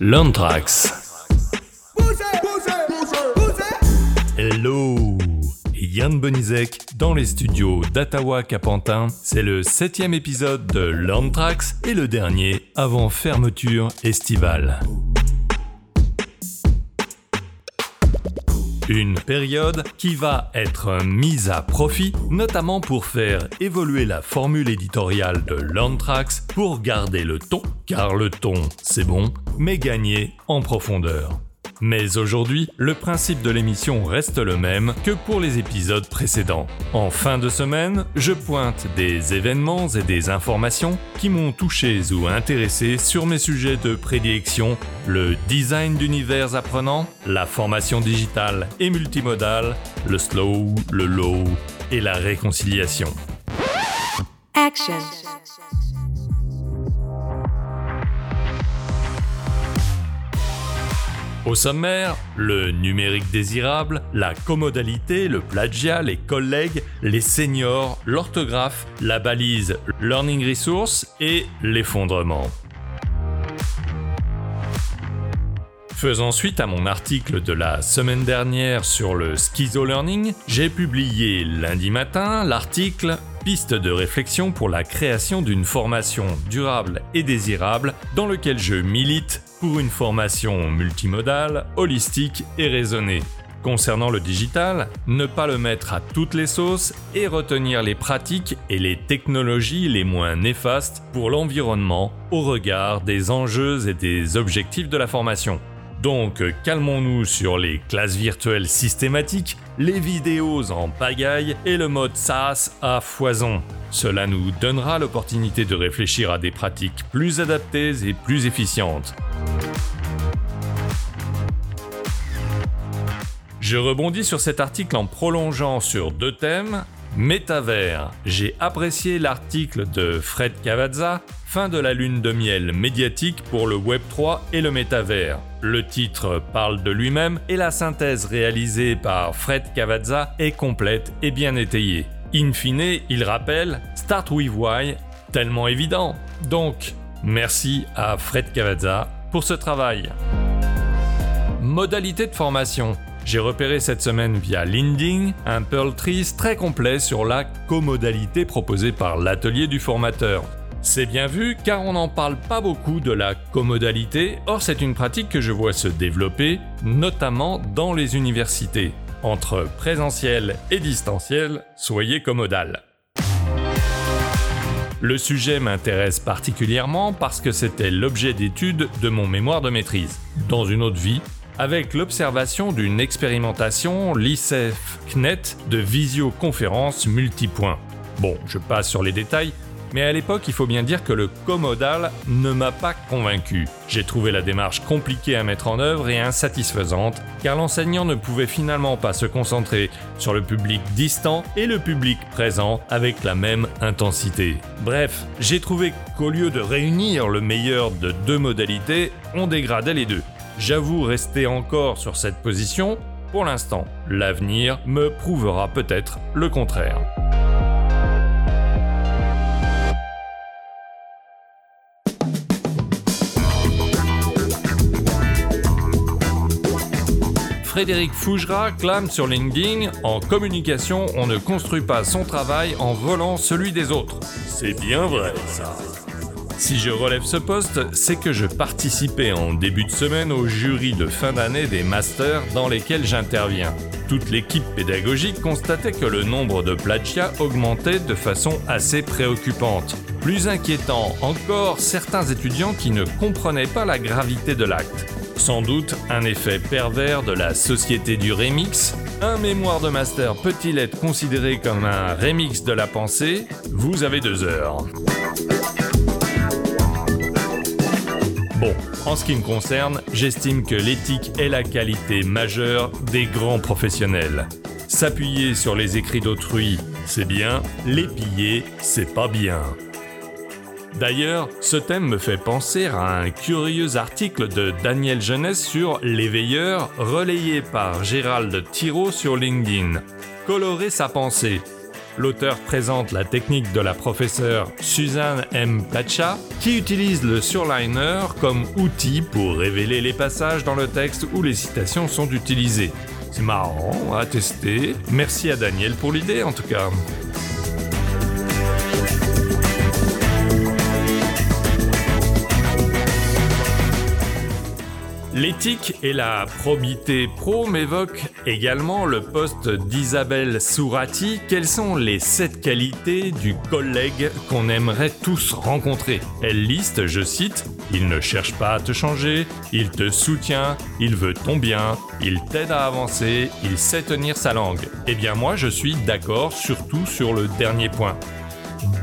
Lantrax. Hello Yann Bonizek dans les studios d'Ottawa Capentin. C'est le septième épisode de Landtrax et le dernier avant fermeture estivale. Une période qui va être mise à profit, notamment pour faire évoluer la formule éditoriale de Landtrax pour garder le ton, car le ton c'est bon, mais gagner en profondeur. Mais aujourd'hui, le principe de l'émission reste le même que pour les épisodes précédents. En fin de semaine, je pointe des événements et des informations qui m'ont touché ou intéressé sur mes sujets de prédilection, le design d'univers apprenant, la formation digitale et multimodale, le slow, le low et la réconciliation. Action. Au sommaire, le numérique désirable, la commodalité, le plagiat, les collègues, les seniors, l'orthographe, la balise Learning Resource et l'effondrement. Faisant suite à mon article de la semaine dernière sur le schizo-learning, j'ai publié lundi matin l'article Piste de réflexion pour la création d'une formation durable et désirable dans lequel je milite pour une formation multimodale, holistique et raisonnée. Concernant le digital, ne pas le mettre à toutes les sauces et retenir les pratiques et les technologies les moins néfastes pour l'environnement au regard des enjeux et des objectifs de la formation. Donc calmons-nous sur les classes virtuelles systématiques, les vidéos en pagaille et le mode SaaS à foison. Cela nous donnera l'opportunité de réfléchir à des pratiques plus adaptées et plus efficientes. Je rebondis sur cet article en prolongeant sur deux thèmes. Métavers. J'ai apprécié l'article de Fred Cavazza, Fin de la lune de miel médiatique pour le Web 3 et le métavers. Le titre parle de lui-même et la synthèse réalisée par Fred Cavazza est complète et bien étayée. In fine, il rappelle Start with Why, tellement évident. Donc, merci à Fred Cavazza pour ce travail. Modalité de formation. J'ai repéré cette semaine via LinkedIn un Pearl Trees très complet sur la comodalité proposée par l'atelier du formateur. C'est bien vu car on n'en parle pas beaucoup de la commodalité, or c'est une pratique que je vois se développer, notamment dans les universités. Entre présentiel et distanciel, soyez commodal. Le sujet m'intéresse particulièrement parce que c'était l'objet d'étude de mon mémoire de maîtrise. Dans une autre vie, avec l'observation d'une expérimentation LICEF-CNET de visioconférence multipoint. Bon, je passe sur les détails, mais à l'époque, il faut bien dire que le commodal ne m'a pas convaincu. J'ai trouvé la démarche compliquée à mettre en œuvre et insatisfaisante, car l'enseignant ne pouvait finalement pas se concentrer sur le public distant et le public présent avec la même intensité. Bref, j'ai trouvé qu'au lieu de réunir le meilleur de deux modalités, on dégradait les deux. J'avoue rester encore sur cette position pour l'instant. L'avenir me prouvera peut-être le contraire. Frédéric Fougera clame sur LinkedIn En communication, on ne construit pas son travail en volant celui des autres. C'est bien vrai, ça. Si je relève ce poste, c'est que je participais en début de semaine au jury de fin d'année des masters dans lesquels j'interviens. Toute l'équipe pédagogique constatait que le nombre de plagiats augmentait de façon assez préoccupante. Plus inquiétant encore, certains étudiants qui ne comprenaient pas la gravité de l'acte. Sans doute un effet pervers de la société du remix. Un mémoire de master peut-il être considéré comme un remix de la pensée? Vous avez deux heures. Bon, en ce qui me concerne, j'estime que l'éthique est la qualité majeure des grands professionnels. S'appuyer sur les écrits d'autrui, c'est bien, les piller, c'est pas bien. D'ailleurs, ce thème me fait penser à un curieux article de Daniel Jeunesse sur l'éveilleur relayé par Gérald Thiraud sur LinkedIn. Colorer sa pensée. L'auteur présente la technique de la professeure Suzanne M. Pacha, qui utilise le surliner comme outil pour révéler les passages dans le texte où les citations sont utilisées. C'est marrant à tester. Merci à Daniel pour l'idée en tout cas. L'éthique et la probité pro m'évoquent également le poste d'Isabelle Sourati. Quelles sont les sept qualités du collègue qu'on aimerait tous rencontrer? Elle liste, je cite, Il ne cherche pas à te changer, il te soutient, il veut ton bien, il t'aide à avancer, il sait tenir sa langue. Eh bien moi je suis d'accord surtout sur le dernier point.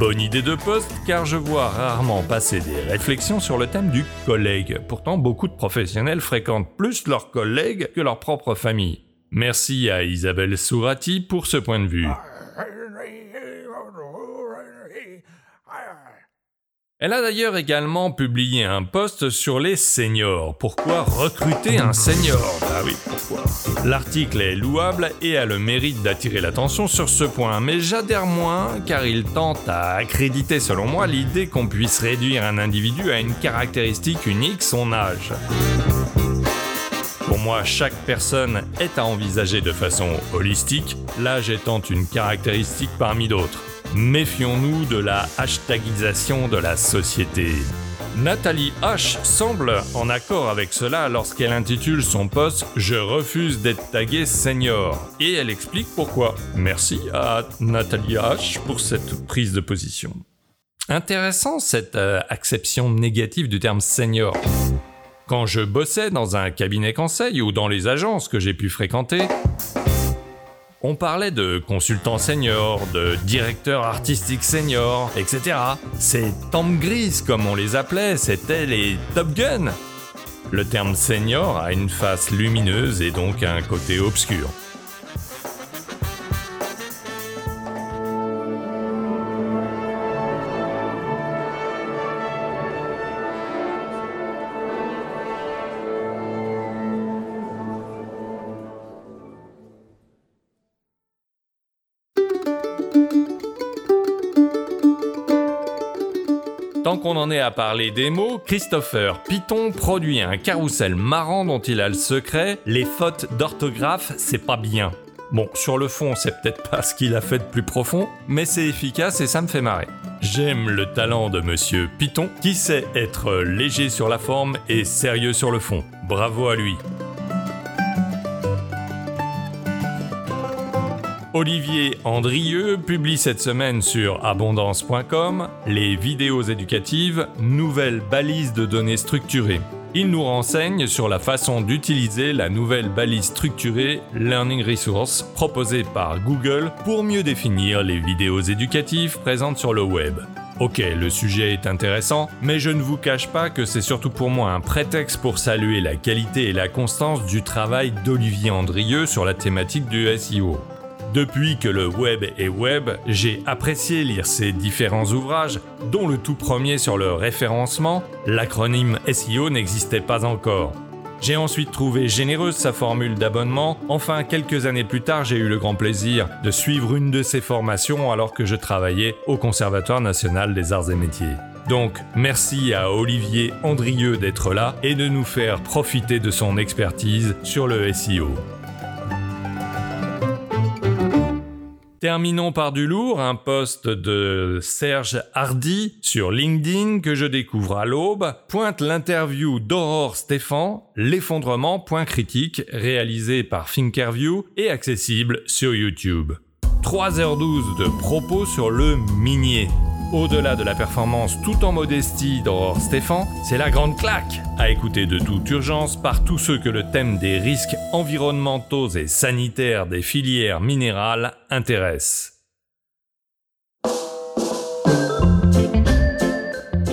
Bonne idée de poste car je vois rarement passer des réflexions sur le thème du collègue. Pourtant, beaucoup de professionnels fréquentent plus leurs collègues que leur propre famille. Merci à Isabelle Sourati pour ce point de vue. Elle a d'ailleurs également publié un post sur les seniors. Pourquoi recruter un senior? Ah oui, pourquoi? L'article est louable et a le mérite d'attirer l'attention sur ce point, mais j'adhère moins car il tente à accréditer selon moi l'idée qu'on puisse réduire un individu à une caractéristique unique, son âge. Pour moi, chaque personne est à envisager de façon holistique, l'âge étant une caractéristique parmi d'autres. Méfions-nous de la hashtagisation de la société. Nathalie H semble en accord avec cela lorsqu'elle intitule son post Je refuse d'être tagué senior et elle explique pourquoi. Merci à Nathalie H pour cette prise de position. Intéressant cette euh, acception négative du terme senior. Quand je bossais dans un cabinet conseil ou dans les agences que j'ai pu fréquenter, on parlait de consultant senior, de directeur artistique senior, etc. Ces Tom Gris, comme on les appelait, c'était les Top Gun. Le terme senior a une face lumineuse et donc un côté obscur. Tant qu'on en est à parler des mots, Christopher Python produit un carrousel marrant dont il a le secret. Les fautes d'orthographe, c'est pas bien. Bon, sur le fond, c'est peut-être pas ce qu'il a fait de plus profond, mais c'est efficace et ça me fait marrer. J'aime le talent de monsieur Python, qui sait être léger sur la forme et sérieux sur le fond. Bravo à lui. Olivier Andrieux publie cette semaine sur abondance.com les vidéos éducatives Nouvelles balises de données structurées. Il nous renseigne sur la façon d'utiliser la nouvelle balise structurée Learning Resource proposée par Google pour mieux définir les vidéos éducatives présentes sur le web. Ok, le sujet est intéressant, mais je ne vous cache pas que c'est surtout pour moi un prétexte pour saluer la qualité et la constance du travail d'Olivier Andrieux sur la thématique du SEO. Depuis que le web est web, j'ai apprécié lire ses différents ouvrages, dont le tout premier sur le référencement, l'acronyme SEO n'existait pas encore. J'ai ensuite trouvé généreuse sa formule d'abonnement, enfin quelques années plus tard j'ai eu le grand plaisir de suivre une de ses formations alors que je travaillais au Conservatoire national des arts et métiers. Donc merci à Olivier Andrieux d'être là et de nous faire profiter de son expertise sur le SEO. Terminons par du lourd, un post de Serge Hardy sur LinkedIn que je découvre à l'aube, pointe l'interview d'Aurore Stéphan, l'effondrement point critique, réalisé par Thinkerview et accessible sur YouTube. 3h12 de propos sur le minier. Au-delà de la performance tout en modestie d'Aurore Stéphan, c'est la grande claque à écouter de toute urgence par tous ceux que le thème des risques environnementaux et sanitaires des filières minérales intéresse.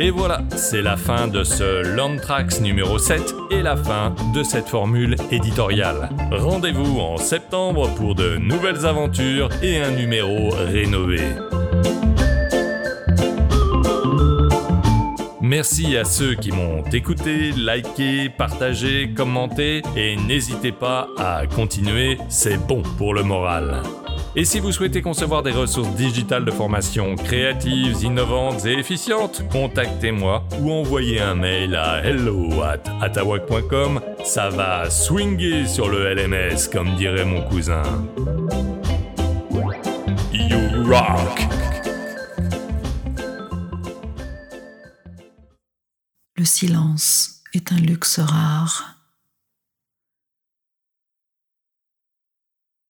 Et voilà, c'est la fin de ce Landtrax numéro 7 et la fin de cette formule éditoriale. Rendez-vous en septembre pour de nouvelles aventures et un numéro rénové. Merci à ceux qui m'ont écouté, liké, partagé, commenté et n'hésitez pas à continuer, c'est bon pour le moral. Et si vous souhaitez concevoir des ressources digitales de formation créatives, innovantes et efficientes, contactez-moi ou envoyez un mail à hello at. Ça va swinguer sur le LMS, comme dirait mon cousin. You rock! Silence est un luxe rare